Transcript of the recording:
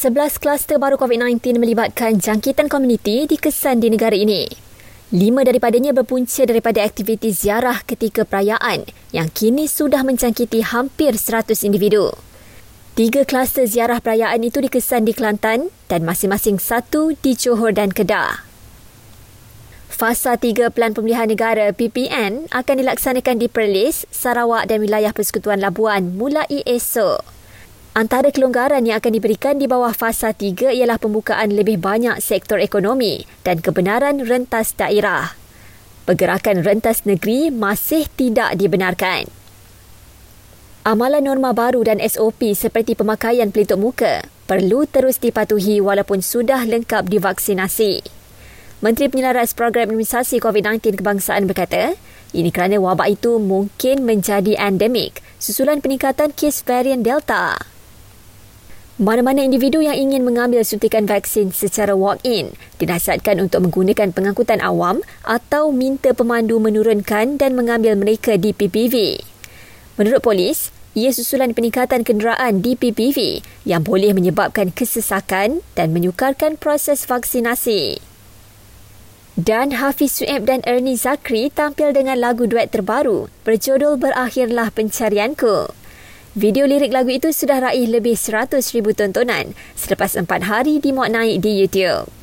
11 kluster baru COVID-19 melibatkan jangkitan komuniti dikesan di negara ini. Lima daripadanya berpunca daripada aktiviti ziarah ketika perayaan yang kini sudah menjangkiti hampir 100 individu. Tiga kluster ziarah perayaan itu dikesan di Kelantan dan masing-masing satu di Johor dan Kedah. Fasa 3 Pelan Pemilihan Negara PPN akan dilaksanakan di Perlis, Sarawak dan wilayah Persekutuan Labuan mulai esok. Antara kelonggaran yang akan diberikan di bawah fasa 3 ialah pembukaan lebih banyak sektor ekonomi dan kebenaran rentas daerah. Pergerakan rentas negeri masih tidak dibenarkan. Amalan norma baru dan SOP seperti pemakaian pelitup muka perlu terus dipatuhi walaupun sudah lengkap divaksinasi. Menteri Penyelaras Program Imunisasi COVID-19 Kebangsaan berkata, ini kerana wabak itu mungkin menjadi endemik susulan peningkatan kes varian Delta. Mana-mana individu yang ingin mengambil suntikan vaksin secara walk-in dinasihatkan untuk menggunakan pengangkutan awam atau minta pemandu menurunkan dan mengambil mereka di PPV. Menurut polis, ia susulan peningkatan kenderaan di PPV yang boleh menyebabkan kesesakan dan menyukarkan proses vaksinasi. Dan Hafiz Sueb dan Ernie Zakri tampil dengan lagu duet terbaru berjudul Berakhirlah Pencarianku. Video lirik lagu itu sudah raih lebih 100,000 tontonan selepas empat hari dimuat naik di YouTube.